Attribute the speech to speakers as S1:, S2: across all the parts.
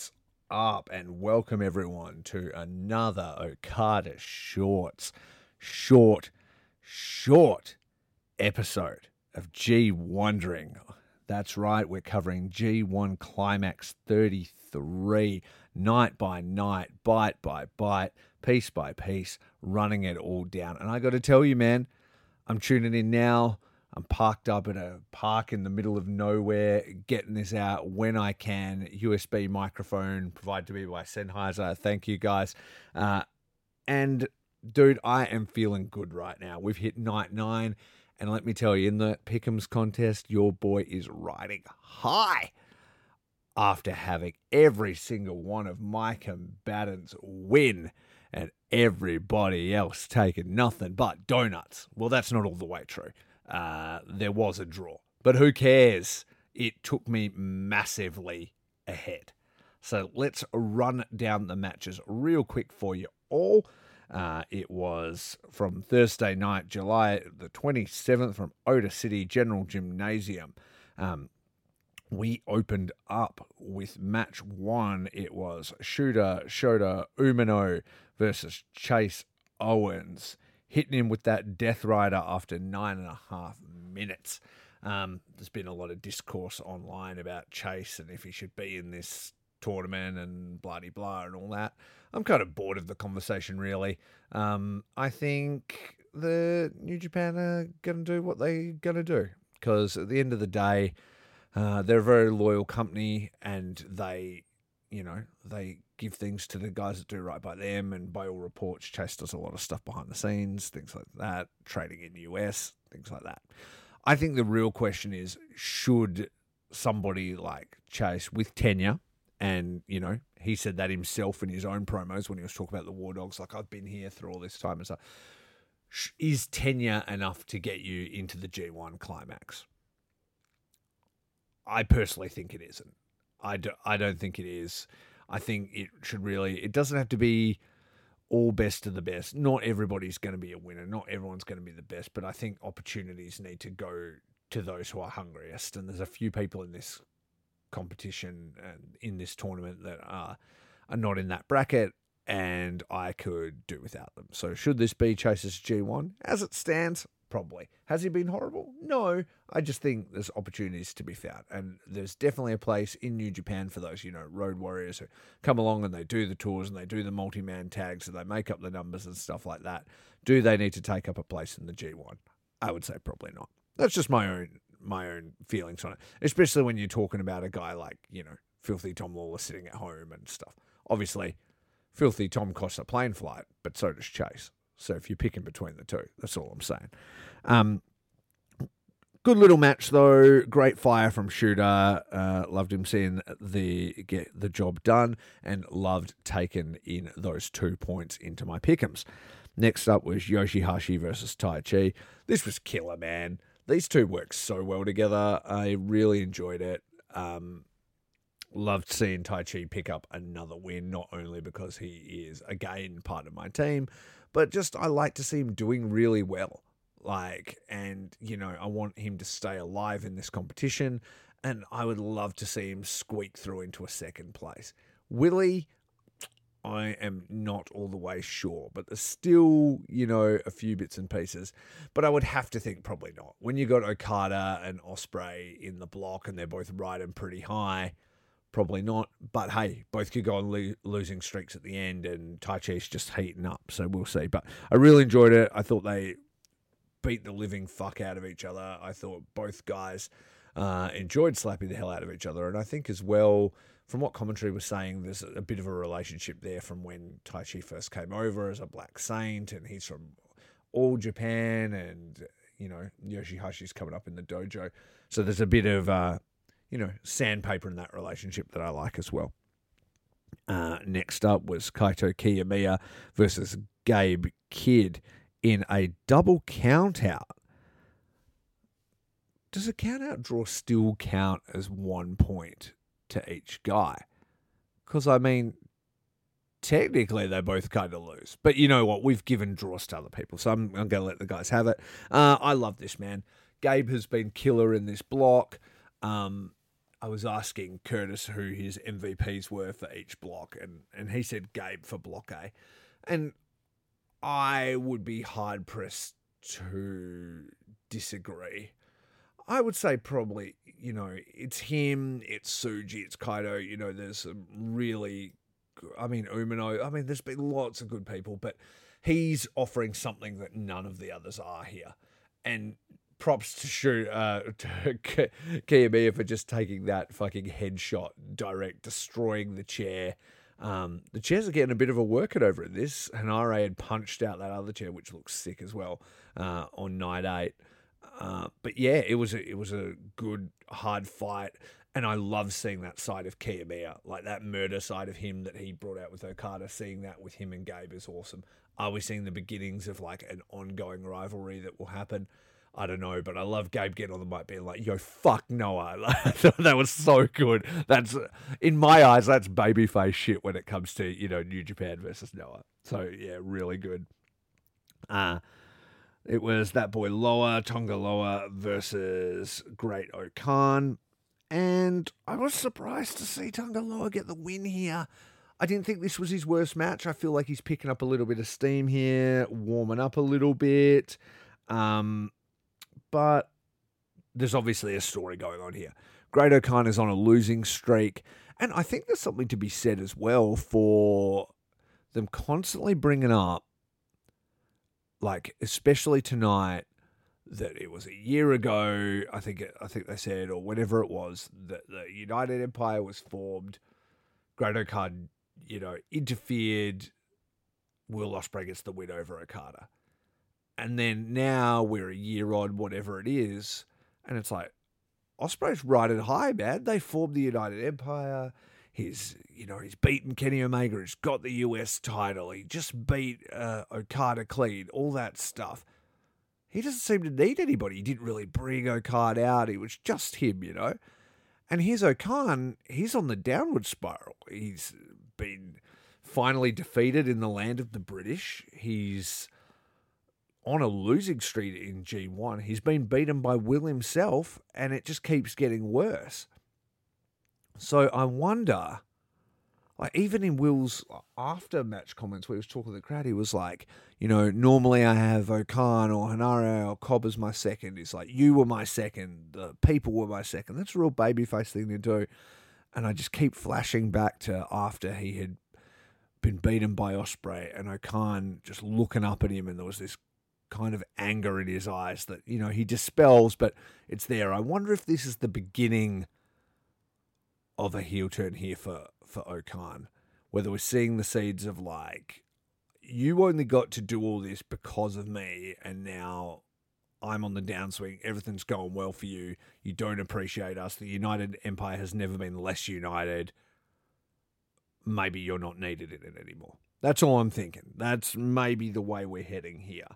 S1: What's up, and welcome everyone to another Okada Shorts short, short episode of G Wondering. That's right, we're covering G1 Climax 33, night by night, bite by bite, piece by piece, running it all down. And I got to tell you, man, I'm tuning in now. I'm parked up at a park in the middle of nowhere, getting this out when I can. USB microphone provided to me by Sennheiser. Thank you guys. Uh, and dude, I am feeling good right now. We've hit night nine, and let me tell you, in the Pick'ems contest, your boy is riding high after having every single one of my combatants win and everybody else taking nothing but donuts. Well, that's not all the way true. Uh, there was a draw, but who cares? It took me massively ahead. So let's run down the matches real quick for you all. Uh, it was from Thursday night, July the 27th, from Ota City General Gymnasium. Um, we opened up with match one. It was Shooter Shota Umino versus Chase Owens, hitting him with that Death Rider after nine and a half minutes. Um, there's been a lot of discourse online about Chase and if he should be in this tournament and blah blah and all that. I'm kind of bored of the conversation, really. Um, I think the New Japan are going to do what they're going to do because at the end of the day, uh, they're a very loyal company and they, you know, they give things to the guys that do right by them. And by all reports, Chase does a lot of stuff behind the scenes, things like that, trading in the US, things like that. I think the real question is should somebody like Chase with tenure, and, you know, he said that himself in his own promos when he was talking about the War Dogs, like, I've been here through all this time and stuff. Is tenure enough to get you into the G1 climax? I personally think it isn't. I, do, I don't think it is. I think it should really, it doesn't have to be all best of the best. Not everybody's going to be a winner. Not everyone's going to be the best, but I think opportunities need to go to those who are hungriest. And there's a few people in this competition and in this tournament that are, are not in that bracket. And I could do without them. So, should this be Chase's G1? As it stands, probably. Has he been horrible? No. I just think there's opportunities to be found. And there's definitely a place in New Japan for those, you know, road warriors who come along and they do the tours and they do the multi man tags and they make up the numbers and stuff like that. Do they need to take up a place in the G1? I would say probably not. That's just my own my own feelings on it. Especially when you're talking about a guy like, you know, Filthy Tom Lawlor sitting at home and stuff. Obviously, Filthy Tom costs a plane flight, but so does Chase. So if you're picking between the two, that's all I'm saying. Um, good little match though. Great fire from Shooter. Uh, loved him seeing the get the job done, and loved taking in those two points into my pickums. Next up was Yoshihashi versus Taichi. This was killer, man. These two work so well together. I really enjoyed it. Um, loved seeing Taichi pick up another win, not only because he is again part of my team, but just I like to see him doing really well. Like, and you know, I want him to stay alive in this competition, and I would love to see him squeak through into a second place. Willie, I am not all the way sure, but there's still, you know, a few bits and pieces. But I would have to think probably not. When you got Okada and Ospreay in the block and they're both riding pretty high, Probably not. But hey, both could go on lo- losing streaks at the end, and Taichi's just heating up. So we'll see. But I really enjoyed it. I thought they beat the living fuck out of each other. I thought both guys uh, enjoyed slapping the hell out of each other. And I think as well, from what commentary was saying, there's a bit of a relationship there from when Taichi first came over as a Black Saint, and he's from all Japan, and you know Yoshihashi's coming up in the dojo. So there's a bit of uh, you know sandpaper in that relationship that I like as well. Uh, next up was Kaito Kiyomiya versus Gabe Kidd in a double count out. Does a count out draw still count as one point to each guy? Because, I mean, technically they both kind of lose. But you know what? We've given draws to other people, so I'm, I'm going to let the guys have it. Uh, I love this man. Gabe has been killer in this block. Um, I was asking Curtis who his MVPs were for each block, and, and he said Gabe for block A. And I would be hard pressed to disagree. I would say probably, you know, it's him, it's Tsuji, it's Kaito. You know, there's some really, I mean, Umino. I mean, there's been lots of good people, but he's offering something that none of the others are here. And props to shoot uh, to Kiyomiya for just taking that fucking headshot direct, destroying the chair. Um, the chairs are getting a bit of a workout over at This Henare had punched out that other chair, which looks sick as well, uh, on night eight. Uh, but yeah, it was a, it was a good hard fight, and I love seeing that side of Kiyomiya, like that murder side of him that he brought out with Okada. Seeing that with him and Gabe is awesome. Are we seeing the beginnings of like an ongoing rivalry that will happen? I don't know, but I love Gabe getting on the mic being like, yo, fuck Noah. that was so good. That's, in my eyes, that's babyface shit when it comes to, you know, New Japan versus Noah. So, yeah, really good. Uh, it was that boy Loa, Tonga Loa versus Great O-Khan. And I was surprised to see Tonga Loa get the win here. I didn't think this was his worst match. I feel like he's picking up a little bit of steam here, warming up a little bit. Um, but there's obviously a story going on here. Great O-Khan is on a losing streak, and I think there's something to be said as well for them constantly bringing up, like especially tonight, that it was a year ago. I think I think they said, or whatever it was, that the United Empire was formed. Great O-Khan, you know, interfered. Will Ospreay gets the win over Okada. And then now we're a year on, whatever it is, and it's like Ospreay's riding high, man. They formed the United Empire. He's, you know, he's beaten Kenny Omega. He's got the US title. He just beat uh, Okada clean. All that stuff. He doesn't seem to need anybody. He didn't really bring Okada out. It was just him, you know. And here's O-Khan. He's on the downward spiral. He's been finally defeated in the land of the British. He's on a losing streak in G1. He's been beaten by Will himself, and it just keeps getting worse. So I wonder, like, even in Will's after match comments where he was talking to the crowd, he was like, you know, normally I have O-Khan or Henare or Cobb as my second. He's like, you were my second, the people were my second. That's a real babyface thing to do. And I just keep flashing back to after he had been beaten by Ospreay and O-Khan just looking up at him, and there was this kind of anger in his eyes that you know he dispels, but it's there. I wonder if this is the beginning of a heel turn here for for O-Khan, whether we're seeing the seeds of like you only got to do all this because of me, and now I'm on the downswing. Everything's going well for you. You don't appreciate us. The United Empire has never been less united. Maybe you're not needed in it anymore. That's all I'm thinking. That's maybe the way we're heading here.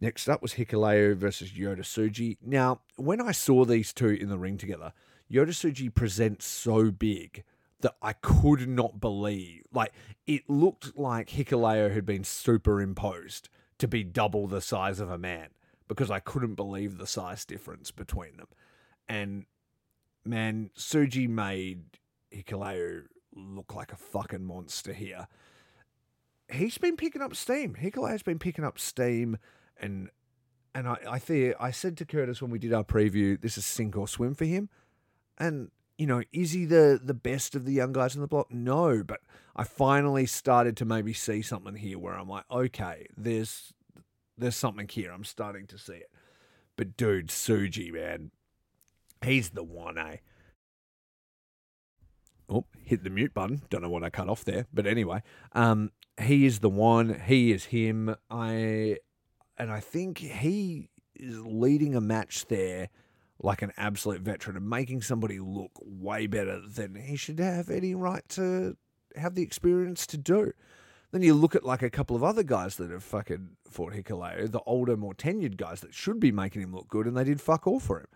S1: Next up was Hikuleo versus Tsuji. Now, when I saw these two in the ring together, Tsuji presents so big that I could not believe. Like, it looked like Hikuleo had been superimposed to be double the size of a man because I couldn't believe the size difference between them. And man, Tsuji made Hikuleo look like a fucking monster here. He's been picking up steam. Hikuleo's been picking up steam and and I I think I said to Curtis when we did our preview, this is sink or swim for him, and you know, is he the the best of the young guys in the block? No, but I finally started to maybe see something here where I'm like, okay, there's there's something here. I'm starting to see it. But dude, Tsuji, man, he's the one, eh? Oh, hit the mute button. Don't know what I cut off there, but anyway, um, he is the one. He is him. I, and I think he is leading a match there like an absolute veteran and making somebody look way better than he should have any right to have the experience to do. Then you look at like a couple of other guys that have fucking fought Hikuleo, the older, more tenured guys that should be making him look good, and they did fuck all for him.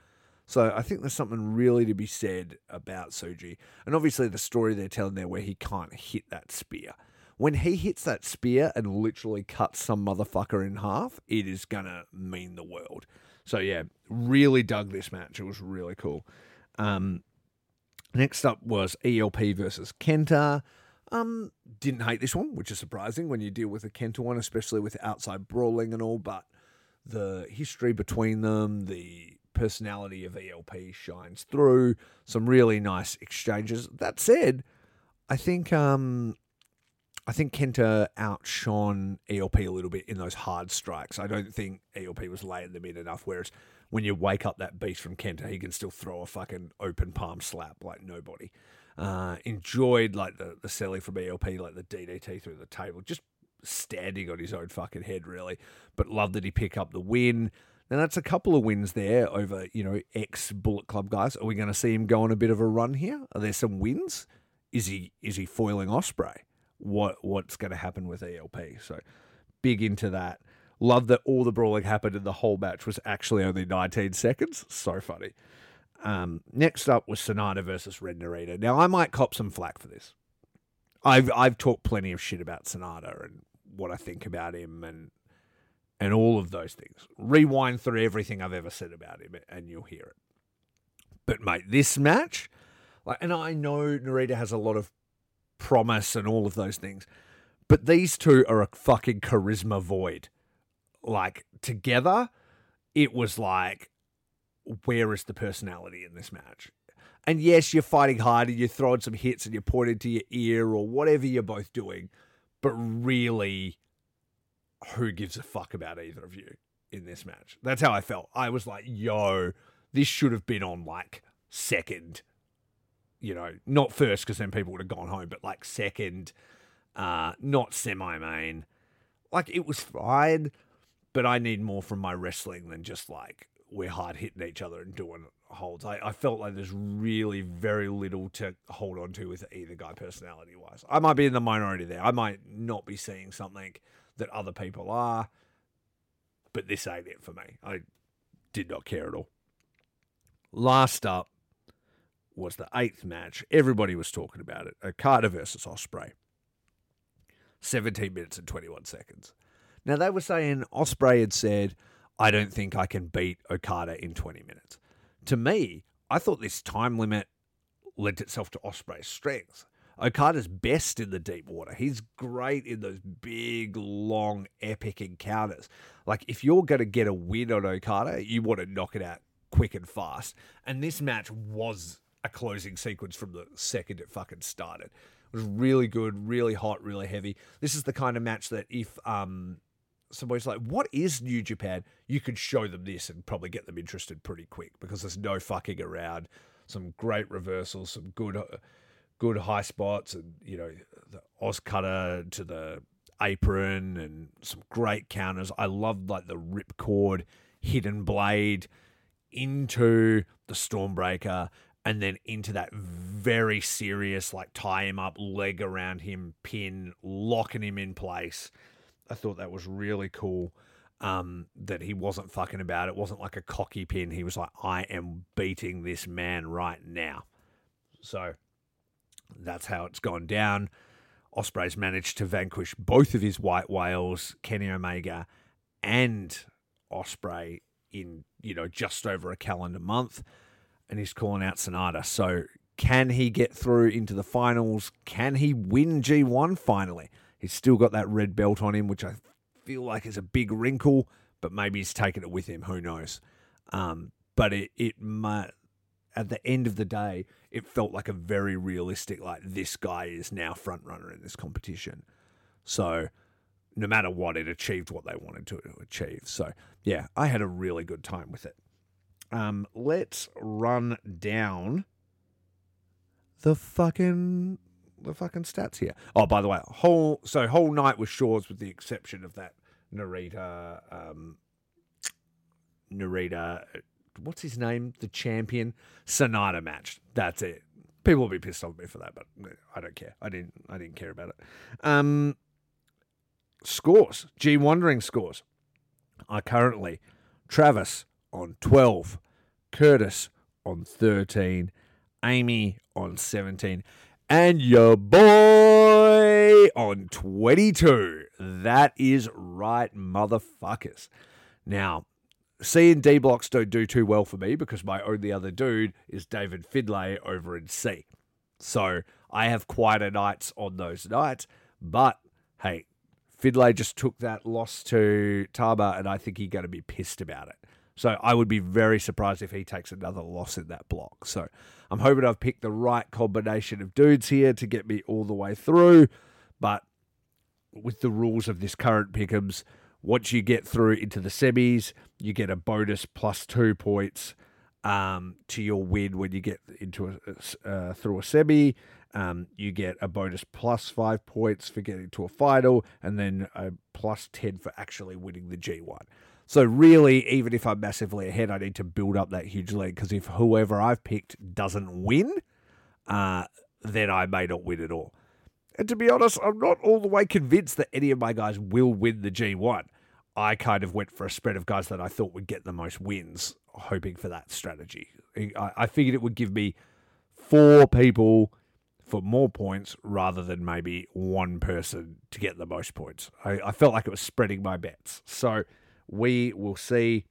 S1: So I think there's something really to be said about Tsuji. And obviously the story they're telling there where he can't hit that spear. When he hits that spear and literally cuts some motherfucker in half, it is gonna mean the world. So yeah, really dug this match. It was really cool. Um, next up was ELP versus Kenta. Um, didn't hate this one, which is surprising when you deal with a Kenta one, especially with outside brawling and all. But the history between them, the personality of ELP shines through. Some really nice exchanges. That said, I think um, I think Kenta outshone ELP a little bit in those hard strikes. I don't think ELP was laying them in enough. Whereas when you wake up that beast from Kenta, he can still throw a fucking open palm slap like nobody. Uh, enjoyed like the the Selly from ELP, like the DDT through the table, just standing on his own fucking head, really. But love that he picked up the win. Now that's a couple of wins there over you know ex Bullet Club guys. Are we going to see him go on a bit of a run here? Are there some wins? Is he is he foiling Ospreay? What what's going to happen with ELP. So big into that. Love that all the brawling happened and the whole match was actually only 19 seconds. So funny. Um, next up was Sanada versus Ren Narita. Now I might cop some flack for this. I've I've talked plenty of shit about Sanada and what I think about him and and all of those things. Rewind through everything I've ever said about him and you'll hear it. But mate, this match, like, and I know Narita has a lot of promise and all of those things. But these two are a fucking charisma void. Like together, it was like, where is the personality in this match? And yes, you're fighting hard and you're throwing some hits and you're pointing to your ear or whatever you're both doing. But really, who gives a fuck about either of you in this match? That's how I felt. I was like, yo, this should have been on like second you know, not first because then people would have gone home, but like second, uh, not semi main. Like it was fine, but I need more from my wrestling than just like we're hard hitting each other and doing holds. I, I felt like there's really very little to hold on to with either guy personality wise. I might be in the minority there. I might not be seeing something that other people are, but this ain't it for me. I did not care at all. Last up, was the eighth match. Everybody was talking about it. Uh, Okada versus Ospreay. 17 minutes and 21 seconds. Now they were saying Ospreay had said, I don't think I can beat Okada in 20 minutes. To me, I thought this time limit lent itself to Ospreay's strengths. Okada's best in the deep water. He's great in those big, long, epic encounters. Like, if you're going to get a win on Okada, you want to knock it out quick and fast. And this match was a closing sequence from the second it fucking started. It was really good, really hot, really heavy. This is the kind of match that if um somebody's like, "What is New Japan?" you could show them this and probably get them interested pretty quick because there's no fucking around. Some great reversals, some good, uh, good high spots, and you know the OsCutter to the apron and some great counters. I loved like the ripcord, hidden blade into the Stormbreaker and then into that very serious, like tie him up, leg around him, pin, locking him in place. I thought that was really cool. Um, that he wasn't fucking about. It wasn't like a cocky pin. He was like, I am beating this man right now. So that's how it's gone down. Ospreay's managed to vanquish both of his white whales, Kenny Omega and Osprey, in you know just over a calendar month and he's calling out Sonata. So can he get through into the finals? Can he win G1 finally? He's still got that red belt on him, which I feel like is a big wrinkle, but maybe he's taken it with him. Who knows? Um, but it, it might, at the end of the day, it felt like a very realistic, like this guy is now front runner in this competition. So no matter what, it achieved what they wanted to achieve. So yeah, I had a really good time with it. Um, let's run down the fucking the fucking stats here. Oh, by the way, whole so whole night was Shaw's with the exception of that Narita um Narita what's his name? The champion Sanada match. That's it. People will be pissed off at me for that, but I don't care. I didn't I didn't care about it. Um scores, G Wandering scores are currently Travis on 12, Curtis on 13, Amy on 17, and your boy on 22. That is right, motherfuckers. Now, C and D blocks don't do too well for me because my only other dude is David Finlay over in C. So I have quieter nights on those nights. But hey, Fidlay just took that loss to Tama, and I think he's going to be pissed about it. So I would be very surprised if he takes another loss in that block. So I'm hoping I've picked the right combination of dudes here to get me all the way through. But with the rules of this current pickums, once you get through into the semis, you get a bonus plus two points um, to your win when you get into a uh, through a semi. Um, you get a bonus plus five points for getting to a final, and then a plus 10 for actually winning the G1. So, really, even if I'm massively ahead, I need to build up that huge lead because if whoever I've picked doesn't win, uh, then I may not win at all. And to be honest, I'm not all the way convinced that any of my guys will win the G1. I kind of went for a spread of guys that I thought would get the most wins, hoping for that strategy. I, figured it would give me four people for more points rather than maybe one person to get the most points. I, I felt like it was spreading my bets. So we will see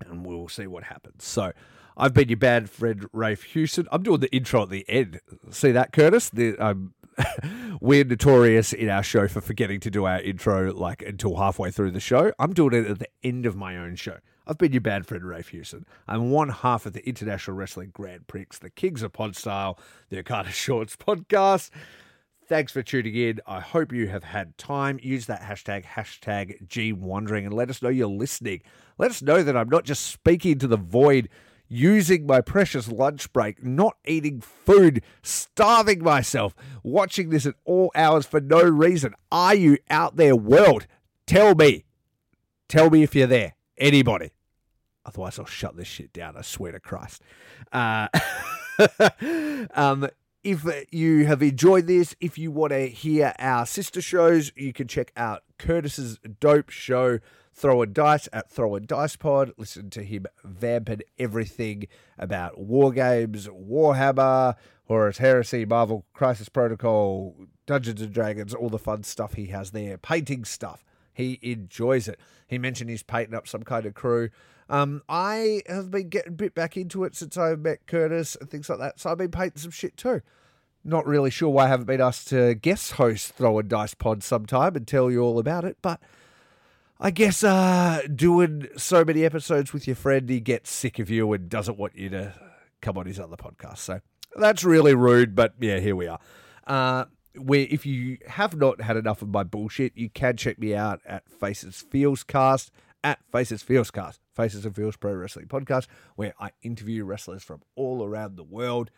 S1: and we'll see what happens. So I've been your bad friend, Rafe Houston. I'm doing the intro at the end. See that, Curtis? The, um, we're notorious in our show for forgetting to do our intro like until halfway through the show. I'm doing it at the end of my own show. I've been your bad friend, Rafe Houston. I'm one half of the International Wrestling Grand Prix, the Kings of Pod Style, the Okada Shorts podcast. Thanks for tuning in. I hope you have had time. Use that hashtag, hashtag G Wandering, and let us know you're listening. Let us know that I'm not just speaking to the void, using my precious lunch break, not eating food, starving myself, watching this at all hours for no reason. Are you out there, world? Tell me. Tell me if you're there. Anybody. Otherwise, I'll shut this shit down. I swear to Christ. Uh, um, if you have enjoyed this, if you want to hear our sister shows, you can check out Curtis's dope show, Throw a Dice at Throw a Dice Pod. Listen to him vamping everything about war games, Warhammer, Horus Heresy, Marvel Crisis Protocol, Dungeons and Dragons, all the fun stuff he has there, painting stuff. He enjoys it. He mentioned he's painting up some kind of crew. Um, I have been getting a bit back into it since I met Curtis and things like that. So I've been painting some shit too. Not really sure why I haven't been asked to guest host Throw a Dice Pod sometime and tell you all about it, but I guess uh, doing so many episodes with your friend, he gets sick of you and doesn't want you to come on his other podcast. So that's really rude, but yeah, here we are. Uh, where if you have not had enough of my bullshit, you can check me out at Faces Feels Cast at Faces Feels Cast, Faces and Feels Pro Wrestling Podcast, where I interview wrestlers from all around the world.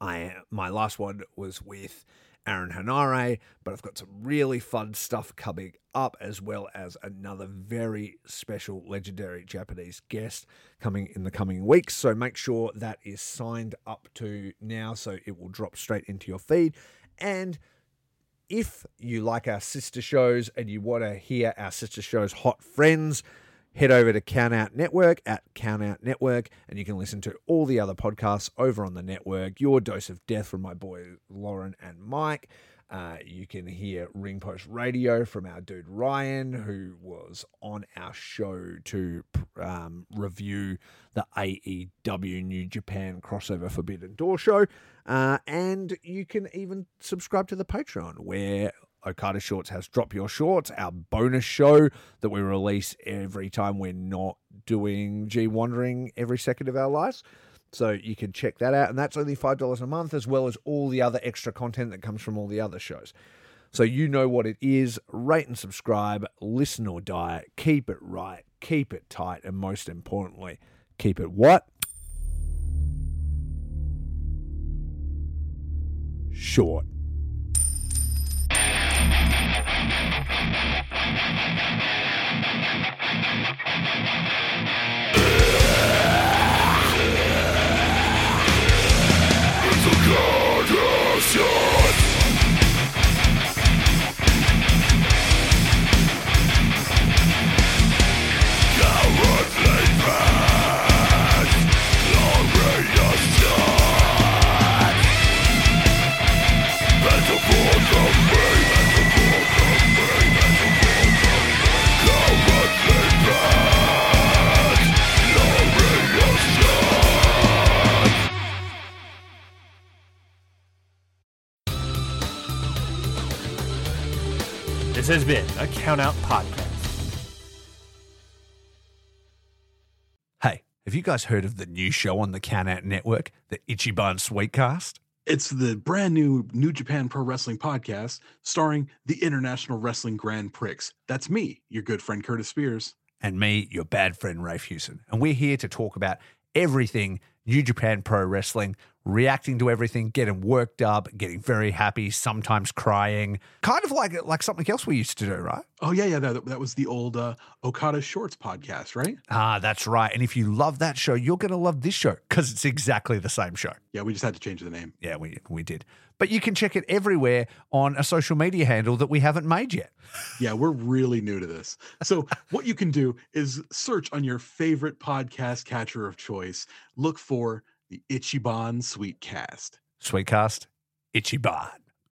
S1: I my last one was with Aaron Henare, but I've got some really fun stuff coming up, as well as another very special legendary Japanese guest coming in the coming weeks. So make sure that is signed up to now so it will drop straight into your feed. And if you like our sister shows and you want to hear our sister shows Hot Friends, head over to Count Out Network at Count Out Network and you can listen to all the other podcasts over on the network. Your Dose of Death from my boy Lauren and Mike. Uh, you can hear Ring Post Radio from our dude Ryan, who was on our show to um, review the AEW New Japan crossover Forbidden Door show. Uh, and you can even subscribe to the Patreon, where Okada Shorts has Drop Your Shorts, our bonus show that we release every time we're not doing G Wandering every second of our lives. So you can check that out. And that's only $5 a month, as well as all the other extra content that comes from all the other shows. So you know what it is. Rate and subscribe, listen or die, keep it right, keep it tight, and most importantly, keep it what? Short.
S2: This a Count Out Podcast.
S1: Hey, have you guys heard of the new show on the Countout Network, the Ichiban Sweetcast?
S3: It's the brand new New Japan Pro Wrestling podcast starring the International Wrestling Grand Prix. That's me, your good friend Curtis Spears.
S1: and me, your bad friend Rafe Hewson. And we're here to talk about everything New Japan Pro Wrestling, reacting to everything, getting worked up, getting very happy, sometimes crying. Kind of like like something else we used to do, right?
S3: Oh yeah, yeah, that, that was the old uh, Okada Shorts podcast, right?
S1: Ah, that's right. And if you love that show, you're going to love this show because it's exactly the same show.
S3: Yeah, we just had to change the name.
S1: Yeah, we we did. But you can check it everywhere on a social media handle that we haven't made yet.
S3: Yeah, we're really new to this. So what you can do is search on your favorite podcast catcher of choice. Look for the Ichiban Sweetcast.
S1: Sweetcast, Ichiban.